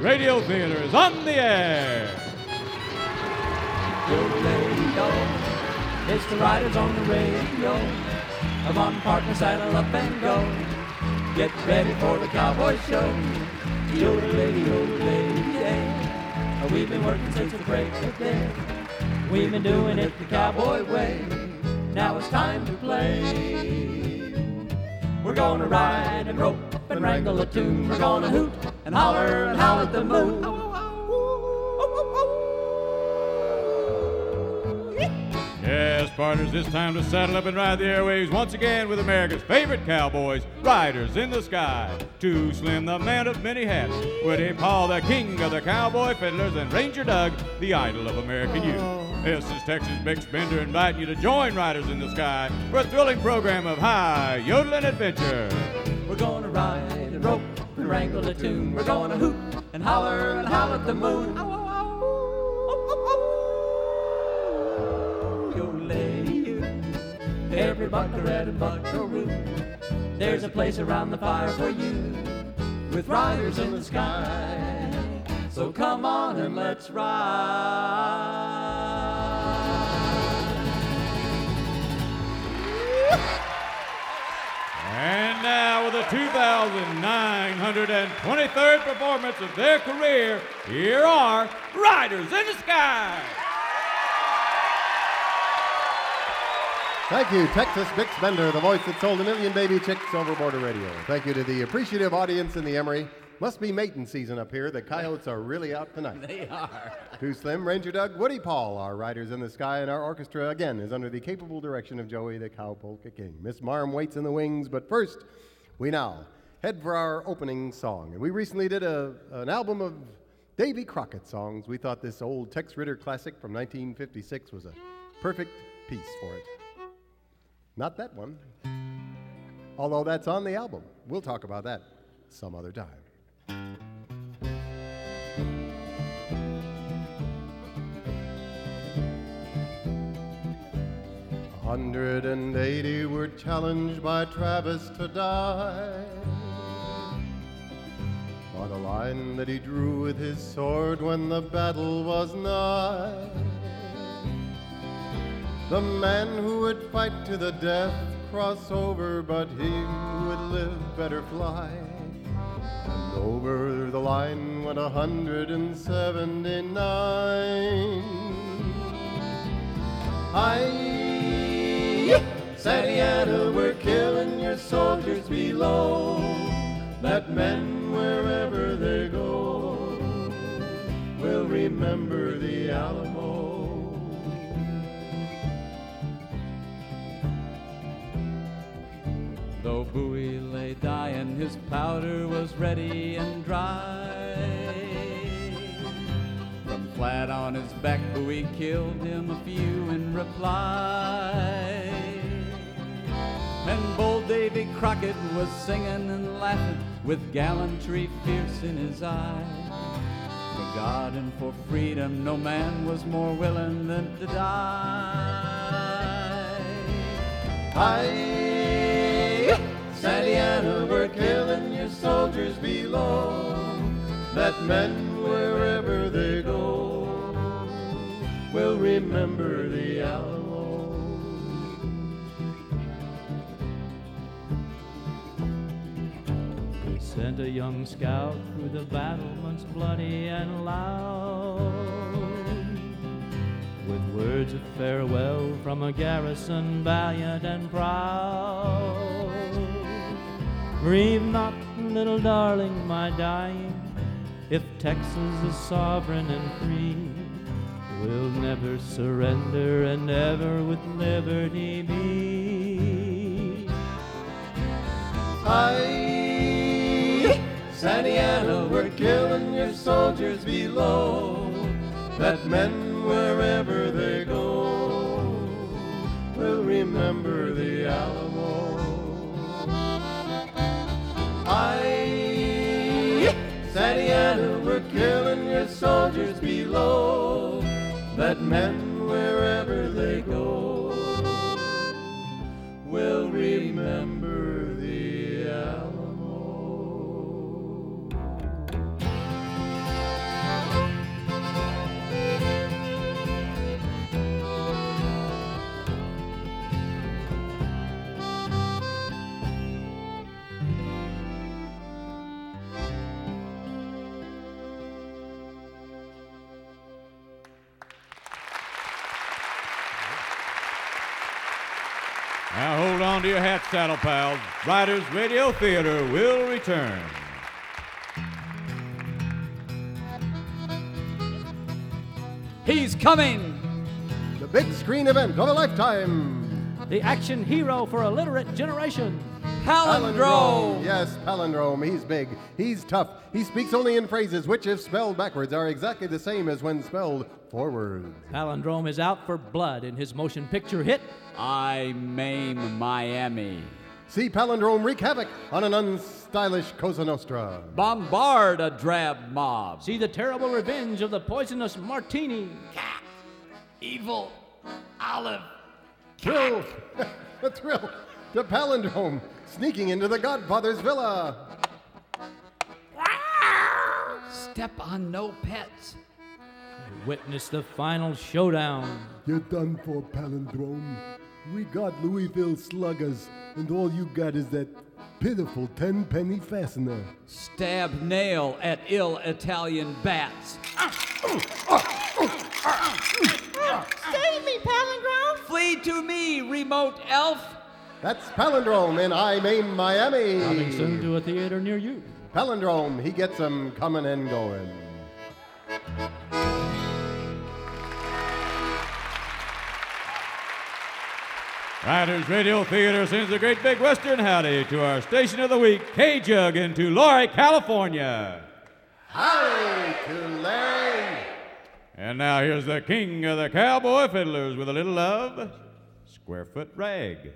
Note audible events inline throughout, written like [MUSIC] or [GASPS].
Radio Theater is on the air. Yo-lady-yo, it's the riders on the radio. Come on, partner, saddle up and go. Get ready for the cowboy show. Yo-lady, yo-lady, yeah. We've been working since the break of day. We've been doing it the cowboy way. Now it's time to play. We're gonna ride and rope and wrangle a tune. We're gonna hoot and holler and howl at the moon. Oh, oh, oh, yes, partners, it's time to saddle up and ride the airwaves once again with America's favorite cowboys, Riders in the Sky. Too Slim, the man of many hats, Woody Paul, the king of the cowboy fiddlers, and Ranger Doug, the idol of American youth. This is Texas Bix Bender inviting you to join Riders in the Sky for a thrilling program of high yodeling adventure. We're gonna ride and rope wrangle a tune. We're gonna hoot and holler and howl at the moon. Yo, lady, you. Every buckaroo and buckaroo. There's a place around the fire for you with riders in the sky. So come on and let's ride. And now, with the 2,923rd performance of their career, here are Riders in the Sky. Thank you, Texas Bix Bender, the voice that sold a million baby chicks over border radio. Thank you to the appreciative audience in the Emery. Must be mating season up here. The coyotes are really out tonight. [LAUGHS] They are. [LAUGHS] Too Slim, Ranger Doug, Woody Paul, our riders in the sky, and our orchestra again is under the capable direction of Joey the Cow Polka King. Miss Marm waits in the wings, but first, we now head for our opening song. And we recently did a, an album of Davy Crockett songs. We thought this old Tex Ritter classic from 1956 was a perfect piece for it. Not that one, although that's on the album. We'll talk about that some other time. A hundred and eighty were challenged by Travis to die. By the line that he drew with his sword when the battle was nigh. The man who would fight to the death cross over, but he who would live better fly. And over the line went a hundred seventy-nine. We're killing your soldiers below. That men, wherever they go, will remember the Alamo. Though Bowie lay dying, his powder was ready and dry. From flat on his back, Bowie killed him a few in reply. And bold Davy Crockett was singing and laughing with gallantry fierce in his eye. For God and for freedom, no man was more willing than to die. Hi, Santa we're killing your soldiers below. That men, wherever they go, will remember the Alamo. Sent a young scout through the battlements bloody and loud. With words of farewell from a garrison valiant and proud. Grieve not, little darling, my dying, if Texas is sovereign and free. We'll never surrender and ever with liberty be. Hi, Santa Ana, we're killing your soldiers below. That men, wherever they go, will remember the Alamo. Hi, Santa Ana, we're killing your soldiers below. That men, wherever they go, will remember on to your hat, saddle pals. Riders Radio Theater will return. He's coming. The big screen event of a lifetime. The action hero for a literate generation. Palindrome. Yes, palindrome. He's big. He's tough. He speaks only in phrases which, if spelled backwards, are exactly the same as when spelled forward. Palindrome is out for blood in his motion picture hit. I maim Miami. See palindrome wreak havoc on an unstylish Cosa Nostra. Bombard a drab mob. See the terrible revenge of the poisonous martini. Evil olive. Thrill, a [LAUGHS] thrill The palindrome sneaking into the Godfather's villa. Step on no pets. Witness the final showdown. You're done for, Palindrome. We got Louisville sluggers, and all you got is that pitiful ten penny fastener. Stab nail at ill Italian bats. Save me, Palindrome! Flee to me, remote elf. That's palindrome in I Maim Miami. Coming soon to a theater near you. Palindrome, he gets 'em coming and going. Riders Radio Theater sends a great big Western howdy to our station of the week, K Jug, in Tulare, California. Howdy to Larry. And now here's the king of the cowboy fiddlers with a little love, Squarefoot Rag.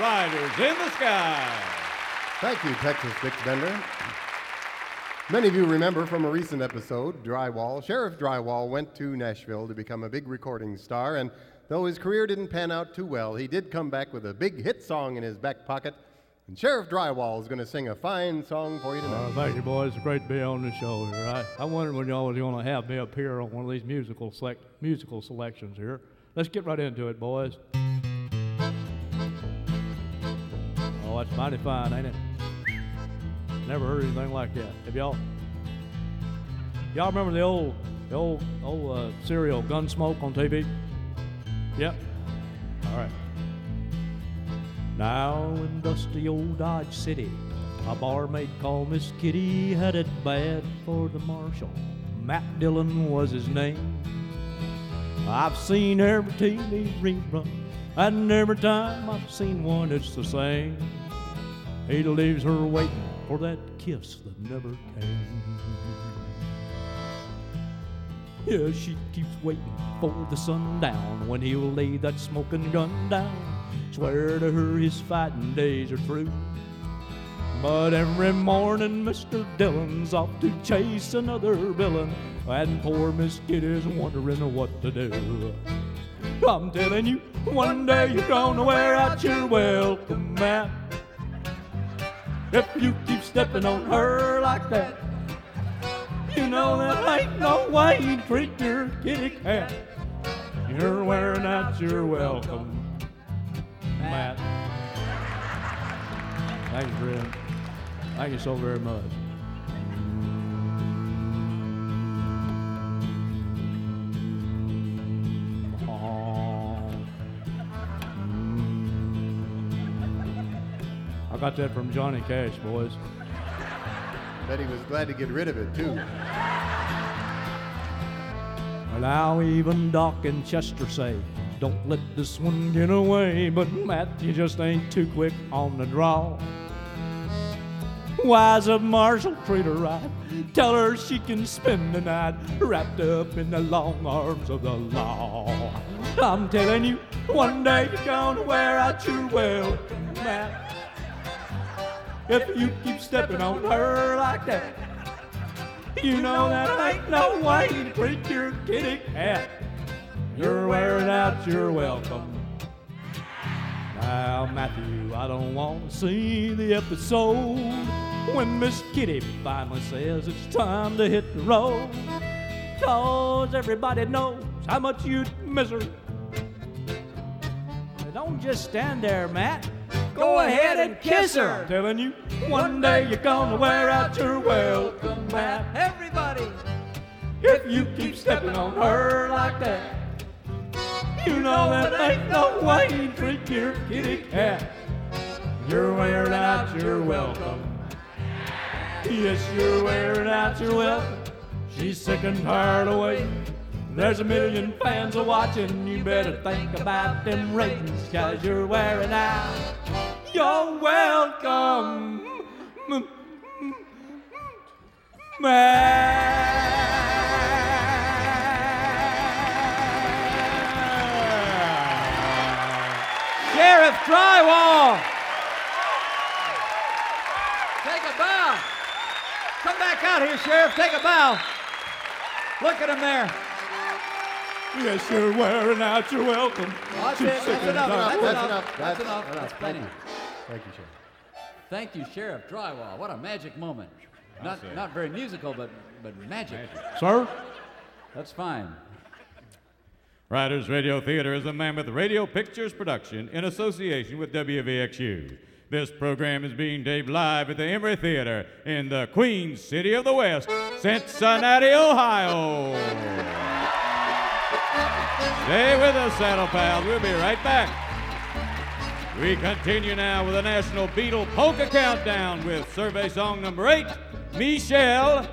Riders in the Sky. Thank you, Texas Bix Bender. Many of you remember from a recent episode, Drywall. Sheriff Drywall went to Nashville to become a big recording star, and though his career didn't pan out too well, he did come back with a big hit song in his back pocket. And Sheriff Drywall is going to sing a fine song for you tonight. Uh, thank you, boys. It's great to be on the show here. I, I wondered when y'all was going to have me up here on one of these musical select, musical selections here. Let's get right into it, boys. Oh, that's mighty fine, ain't it? Never heard anything like that. Have y'all? Y'all remember the old, the old, old uh, serial Gunsmoke on TV? Yep. All right. Now in dusty old Dodge City, a barmaid called Miss Kitty had it bad for the marshal. Matt Dillon was his name. I've seen every TV rerun, and every time I've seen one, it's the same. He leaves her waiting for that kiss that never came. Yeah, she keeps waiting for the sundown when he'll lay that smoking gun down. Swear to her his fighting days are through. But every morning Mr. Dillon's off to chase another villain, and poor Miss Kitty's wondering what to do. I'm telling you, one day you're gonna wear out your welcome mat. If you keep stepping on her like that, you know that ain't no way you treat your kitty cat. You're wearing out your welcome mat. Thank you, friend. Thank you so very much. Got that from Johnny Cash, boys. Bet he was glad to get rid of it, too. Well, now even Doc and Chester say, don't let this one get away. But Matt, you just ain't too quick on the draw. Wise up Marshall, treat her right. Tell her she can spend the night wrapped up in the long arms of the law. I'm telling you, one day you're gonna wear out your welcome, Matt. If you keep stepping on her like that, you know that ain't no way to treat your kitty cat. You're wearing out your welcome. Now, Matthew, I don't want to see the episode when Miss Kitty finally says it's time to hit the road. Cause everybody knows how much you'd miss her. Don't just stand there, Matt. Go ahead and kiss her. I'm Telling you, one day you're gonna wear out your welcome, Matt. Everybody, if you keep stepping on her like that. You know that ain't no way to treat your kitty cat. You're wearing out your welcome. Yes, you're wearing out your welcome. She's sick and tired of waiting. There's a million fans a watching. You better think about them ratings, cause you're wearing out your welcome. M- m- Man. Sheriff Drywall. Take a bow. Come back out here, Sheriff. Take a bow. Look at him there. Yes, you're wearing out your welcome. That's She's it. sick That's and enough. tired. That's That's enough. enough. That's That's enough. enough. That's plenty. Thank you, Sheriff. Thank you, Sheriff Drywall. What a magic moment. Not, say. not very musical, but, but magic. Sir? That's fine. Riders Radio Theater is a Mammoth Radio Pictures production in association with WVXU. This program is being taped live at the Emery Theater in the Queen City of the West, Cincinnati, Ohio. Stay with us, Saddle Pals. We'll be right back. We continue now with the National Beatle Polka Countdown with survey song number eight, Michelle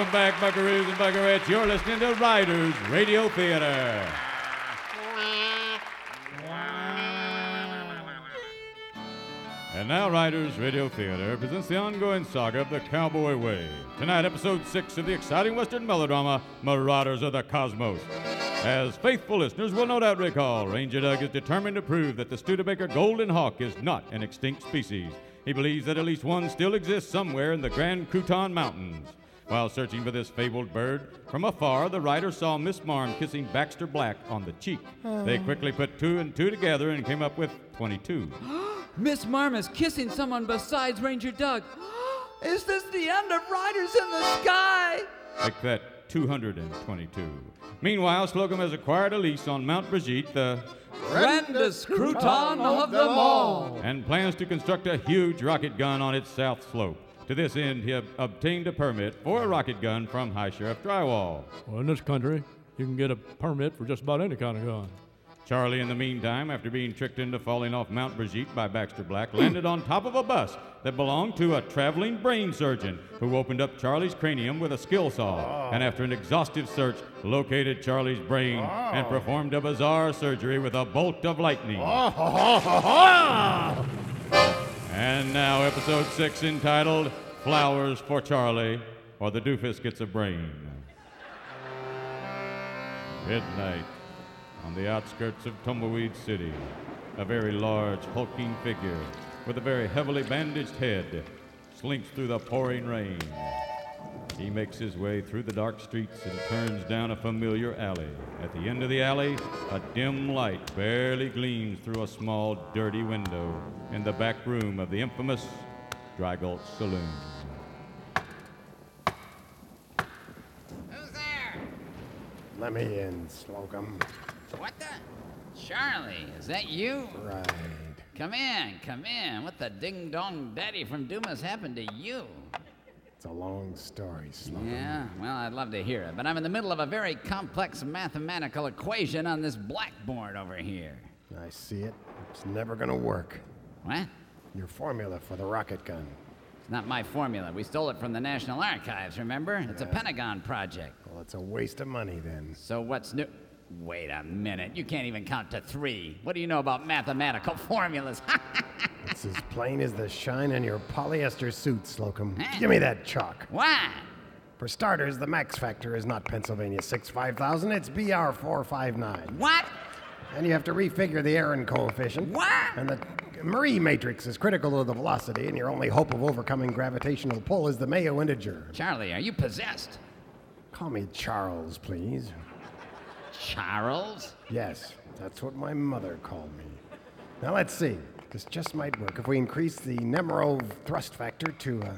Welcome back, Buckaroos and Buckarettes. You're listening to Riders Radio Theater. And now, Riders Radio Theater presents the ongoing saga of the Cowboy Way. Tonight, episode six of the exciting Western melodrama, Marauders of the Cosmos. As faithful listeners will no doubt recall, Ranger Doug is determined to prove that the Studebaker golden hawk is not an extinct species. He believes that at least one still exists somewhere in the Grand Crouton Mountains. While searching for this fabled bird, from afar the rider saw Miss Marm kissing Baxter Black on the cheek. They oh. quickly put two and two together and came up with 22. [GASPS] Miss Marm is kissing someone besides Ranger Doug. [GASPS] is this the end of Riders in the Sky? Like that 222. Meanwhile, Slocum has acquired a lease on Mount Brigitte, the Grandest crouton of them all. and plans to construct a huge rocket gun on its south slope. To this end, he ob- obtained a permit for a rocket gun from High Sheriff Drywall. Well, in this country, you can get a permit for just about any kind of gun. Charlie, in the meantime, after being tricked into falling off Mount Brigitte by Baxter Black, landed on top of a bus that belonged to a traveling brain surgeon who opened up Charlie's cranium with a skill saw and, after an exhaustive search, located Charlie's brain and performed a bizarre surgery with a bolt of lightning. And now, episode six, entitled Flowers for Charlie, or the Doofus Gets a Brain. Midnight, on the outskirts of Tumbleweed City, a very large, hulking figure with a very heavily bandaged head slinks through the pouring rain. He makes his way through the dark streets and turns down a familiar alley. At the end of the alley, a dim light barely gleams through a small, dirty window in the back room of the infamous Dry Gulch Saloon. Who's there? Let me in, Slocum. What the? Charlie, is that you? Right. Come in, come in. What the ding dong daddy from Dumas happened to you? It's a long story, Slocum. Yeah, well, I'd love to hear it, but I'm in the middle of a very complex mathematical equation on this blackboard over here. I see it. It's never gonna work. What? Your formula for the rocket gun. It's not my formula. We stole it from the National Archives, remember? It's a Pentagon project. Well, it's a waste of money then. So what's new? Wait a minute. You can't even count to three. What do you know about mathematical formulas? [LAUGHS] It's as plain as the shine on your polyester suit, Slocum. Huh? Give me that chalk. Why? For starters, the max factor is not Pennsylvania 65000, it's BR 459. What? And you have to refigure the Aaron coefficient. What? And the Marie matrix is critical to the velocity, and your only hope of overcoming gravitational pull is the Mayo integer. Charlie, are you possessed? Call me Charles, please. Charles? Yes, that's what my mother called me. Now let's see. This just might work if we increase the Nemerov thrust factor to. Uh,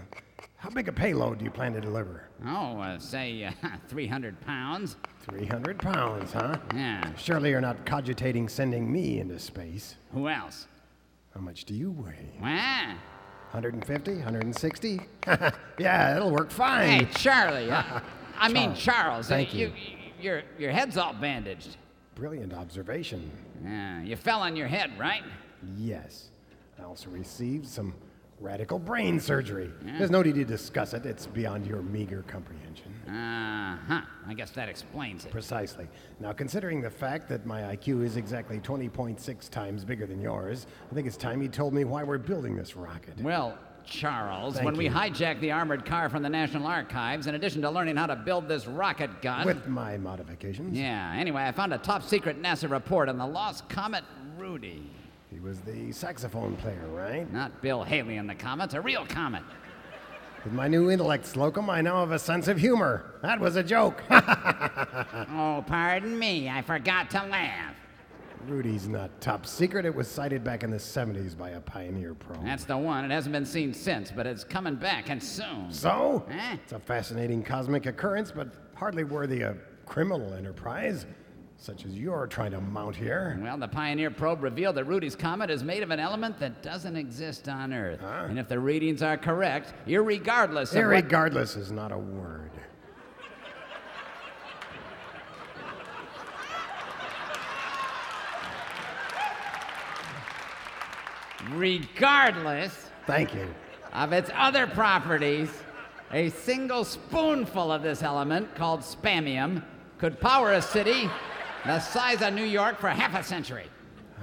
how big a payload do you plan to deliver? Oh, uh, say uh, [LAUGHS] 300 pounds. 300 pounds, huh? Yeah. Surely you're not cogitating sending me into space. Who else? How much do you weigh? What? 150? 160? yeah, it'll work fine. Hey, Charlie. uh, [LAUGHS] I mean, Charles, uh, thank you. Your, your head's all bandaged. Brilliant observation. Yeah, you fell on your head, right? Yes. I also received some radical brain surgery. There's no need to discuss it, it's beyond your meager comprehension. Uh huh. I guess that explains it. Precisely. Now, considering the fact that my IQ is exactly 20.6 times bigger than yours, I think it's time you told me why we're building this rocket. Well, Charles, Thank when we you. hijacked the armored car from the National Archives, in addition to learning how to build this rocket gun. With my modifications. Yeah, anyway, I found a top secret NASA report on the lost comet Rudy. He was the saxophone player, right? Not Bill Haley in the comet, a real comet. With my new intellect, Slocum, I now have a sense of humor. That was a joke. [LAUGHS] Oh, pardon me, I forgot to laugh. Rudy's not top secret. It was sighted back in the 70s by a Pioneer probe. That's the one. It hasn't been seen since, but it's coming back and soon. So? Eh? It's a fascinating cosmic occurrence, but hardly worthy of criminal enterprise, such as you're trying to mount here. Well, the Pioneer probe revealed that Rudy's comet is made of an element that doesn't exist on Earth. Huh? And if the readings are correct, irregardless. Irregardless is not a word. Regardless Thank you. of its other properties, a single spoonful of this element, called spamium, could power a city the size of New York for half a century.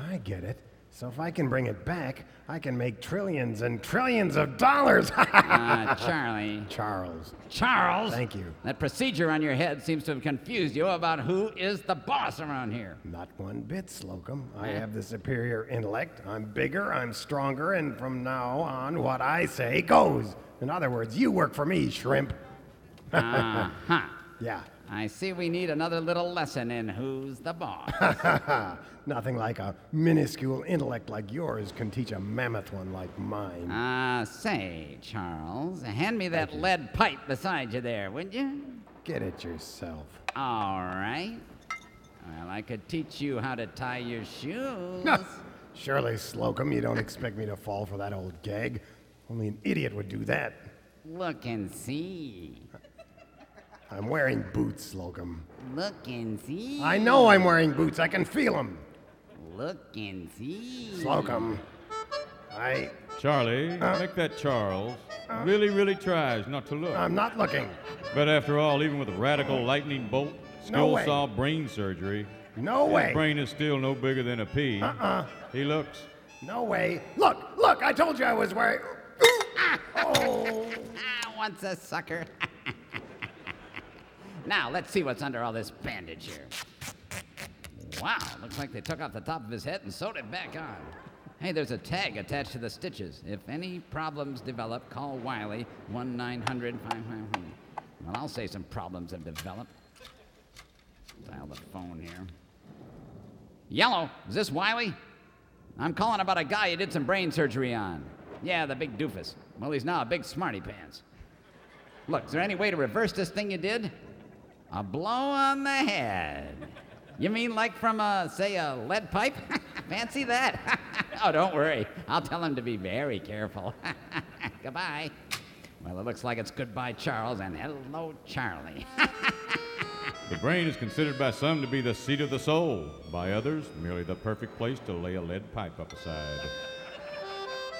I get it. So if I can bring it back, I can make trillions and trillions of dollars. [LAUGHS] Uh, Charlie. Charles. Charles! Thank you. That procedure on your head seems to have confused you about who is the boss around here. Not one bit, Slocum. I have the superior intellect. I'm bigger, I'm stronger, and from now on, what I say goes. In other words, you work for me, shrimp. Uh huh. [LAUGHS] Yeah. I see we need another little lesson in who's the boss. [LAUGHS] [LAUGHS] Nothing like a minuscule intellect like yours can teach a mammoth one like mine. Ah, say, Charles, hand me that lead pipe beside you there, wouldn't you? Get it yourself. All right. Well, I could teach you how to tie your shoes. [LAUGHS] Surely, Slocum, you don't expect me to fall for that old gag. Only an idiot would do that. Look and see. I'm wearing boots, Slocum. Look and see. I know I'm wearing boots. I can feel them. look and see. Slocum. I. Charlie, make that Charles really, really tries not to look. I'm not looking. But after all, even with a radical lightning bolt, No skull way. saw brain surgery, No his way. His brain is still no bigger than a pea. Uh-uh. He looks. No way. Look, look, I told you I was wearing. [COUGHS] [COUGHS] Oh. [LAUGHS] Ah, once a sucker. [LAUGHS] now, let's see what's under all this bandage here. Wow, looks like they took off the top of his head and sewed it back on. Hey, there's a tag attached to the stitches. If any problems develop, call Wiley 1 900 555. Well, I'll say some problems have developed. Dial the phone here. Yellow, is this Wiley? I'm calling about a guy you did some brain surgery on. Yeah, the big doofus. Well, he's now a big smarty pants. Look, is there any way to reverse this thing you did? A blow on the head. You mean like from a, say, a lead pipe? [LAUGHS] Fancy that. [LAUGHS] oh, don't worry. I'll tell him to be very careful. [LAUGHS] Goodbye. Well, it looks like it's goodbye, Charles, and hello, Charlie. The brain is considered by some to be the seat of the soul, by others, merely the perfect place to lay a lead pipe up aside.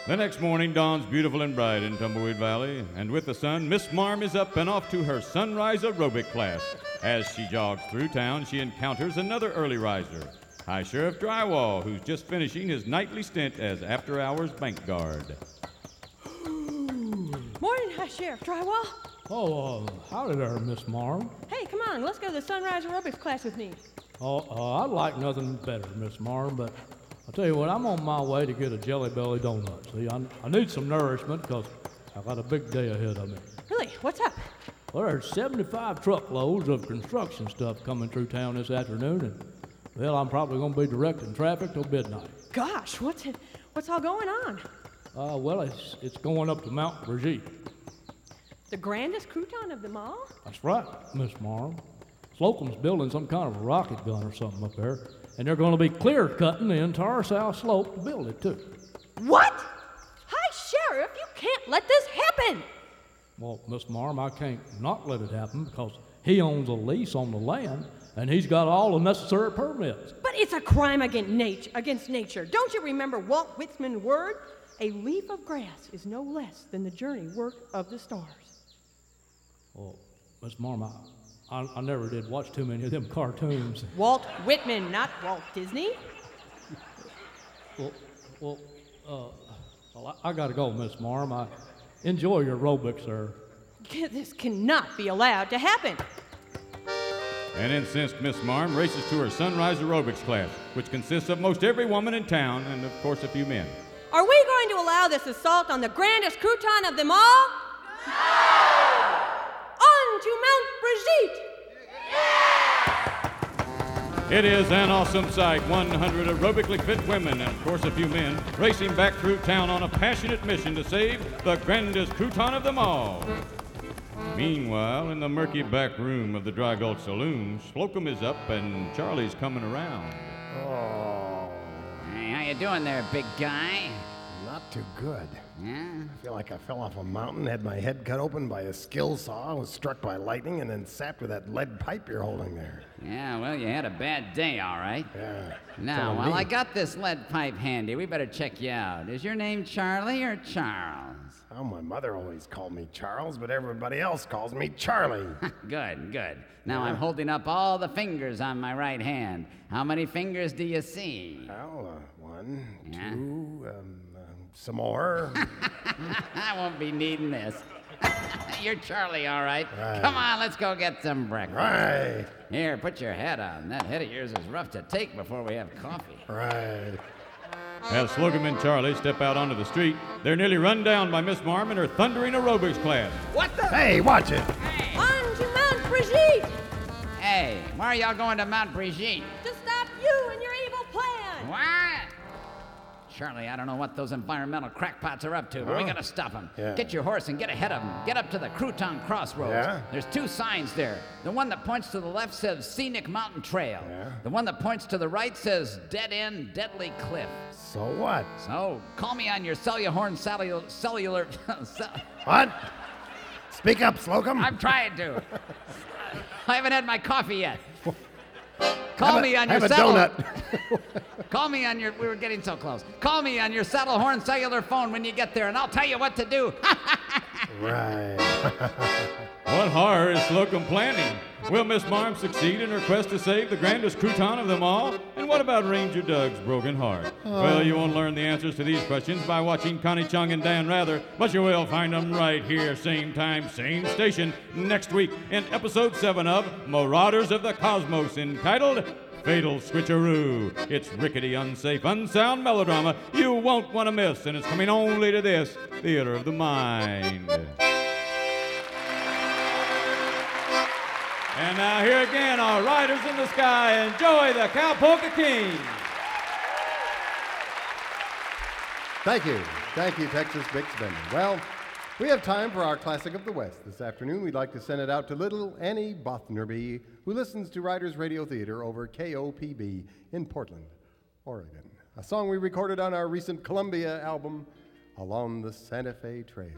The next morning dawns beautiful and bright in Tumbleweed Valley, and with the sun, Miss Marm is up and off to her sunrise aerobic class. As she jogs through town, she encounters another early riser, High Sheriff Drywall, who's just finishing his nightly stint as after hours bank guard. [GASPS] Morning, High Sheriff Drywall. Oh, uh, howdy there, Miss Marm. Hey, come on, let's go to the Sunrise Aerobics class with me. Oh, uh, I'd like nothing better, Miss Marm, but I'll tell you what, I'm on my way to get a Jelly Belly donut. See, I, I need some nourishment because I've got a big day ahead of me. Really, what's up? Well, there's 75 truckloads of construction stuff coming through town this afternoon, and well, I'm probably going to be directing traffic till midnight. Gosh, what's it, what's all going on? Uh, well, it's it's going up to Mount Brigitte. The grandest crouton of them all? That's right, Miss Marm. Slocum's building some kind of a rocket gun or something up there, and they're going to be clear cutting the entire south slope to build it too. What? Hi, Sheriff, you can't let this happen! Well, Miss Marm, I can't not let it happen because he owns a lease on the land, and he's got all the necessary permits. But it's a crime against nature. Against nature. Don't you remember Walt Whitman's word? A leaf of grass is no less than the journey work of the stars. Well, Miss Marm, I, I, I never did watch too many of them cartoons. Walt Whitman, not Walt Disney. Well, well, uh, well I, I got to go, Miss Marm. I enjoy your aerobics, sir. This cannot be allowed to happen. An incensed Miss Marm races to her sunrise aerobics class, which consists of most every woman in town and, of course, a few men. Are we going to allow this assault on the grandest crouton of them all? On to Mount Brigitte! It is an awesome sight. 100 aerobically fit women and, of course, a few men racing back through town on a passionate mission to save the grandest crouton of them all. Meanwhile, in the murky back room of the Dry Gulch Saloon, Slocum is up and Charlie's coming around. Oh, hey, how you doing there, big guy? not too good. Yeah? I feel like I fell off a mountain, had my head cut open by a skill saw, was struck by lightning, and then sapped with that lead pipe you're holding there. Yeah, well, you had a bad day, all right. Yeah. Now, while me. I got this lead pipe handy, we better check you out. Is your name Charlie or Charles? Oh, my mother always called me Charles, but everybody else calls me Charlie. [LAUGHS] good, good. Now I'm holding up all the fingers on my right hand. How many fingers do you see? well, uh, one, Yeah. two, um, some more. [LAUGHS] I won't be needing this. [LAUGHS] You're Charlie, all right. Right. Come on, let's go get some breakfast. right, Here, put your hat on. That head of yours is rough to take before we have coffee. right. As Slocum and Charlie step out onto the street, they're nearly run down by Miss Marm and her thundering aerobics class. What the? Hey, watch it. On to Mount Brigitte! Hey, why are y'all going to Mount Brigitte? To stop you and your evil plan! What? Charlie, I don't know what those environmental crackpots are up to, but we Huh? gotta stop them. Yeah. Get your horse and get ahead of them. Get up to the Crouton Crossroads. Yeah? There's two signs there. The one that points to the left says Scenic Mountain Trail. Yeah. The one that points to the right says Dead End Deadly Cliff. So what? So, call me on your cellular [LAUGHS] cellular cellular. What? Speak up, Slocum. I'm trying to. [LAUGHS] I haven't had my coffee yet. Call Have a- me on have your a donut. [LAUGHS] Call me on your. We were getting so close. Call me on your saddle horn cellular phone when you get there, and I'll tell you what to do. [LAUGHS] right. [LAUGHS] What horror is Slocum planning? Will Miss Marm succeed in her quest to save the grandest crouton of them all? What about Ranger Doug's broken heart? Oh. Well, you won't learn the answers to these questions by watching Connie Chung and Dan Rather, but you will find them right here, same time, same station, next week in episode 7 of Marauders of the Cosmos, entitled Fatal Switcheroo. It's rickety, unsafe, unsound melodrama you won't want to miss, and it's coming only to this Theater of the Mind. And now here again are Riders in the Sky. Enjoy the Cowpolka King. Thank you. Thank you, Texas Bix Bender. Well, we have time for our classic of the West. This afternoon, we'd like to send it out to little Annie Bothnerby, who listens to Riders Radio Theater over KOPB in Portland, Oregon. A song we recorded on our recent Columbia album, Along the Santa Fe Trail.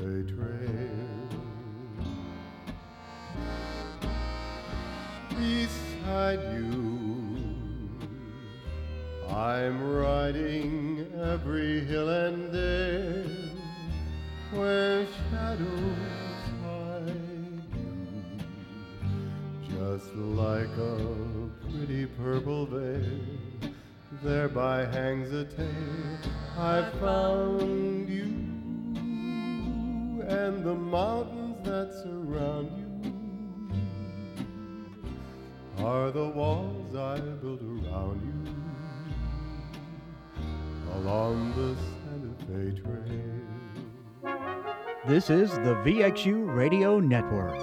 Fe Trail. Beside you, I'm riding every hill and dale where shadows hide you, just like a pretty purple veil. Thereby hangs a tale. I've found and the mountains that surround you are the walls I built around you along the Santa Fe Trail. This is the VXU Radio Network.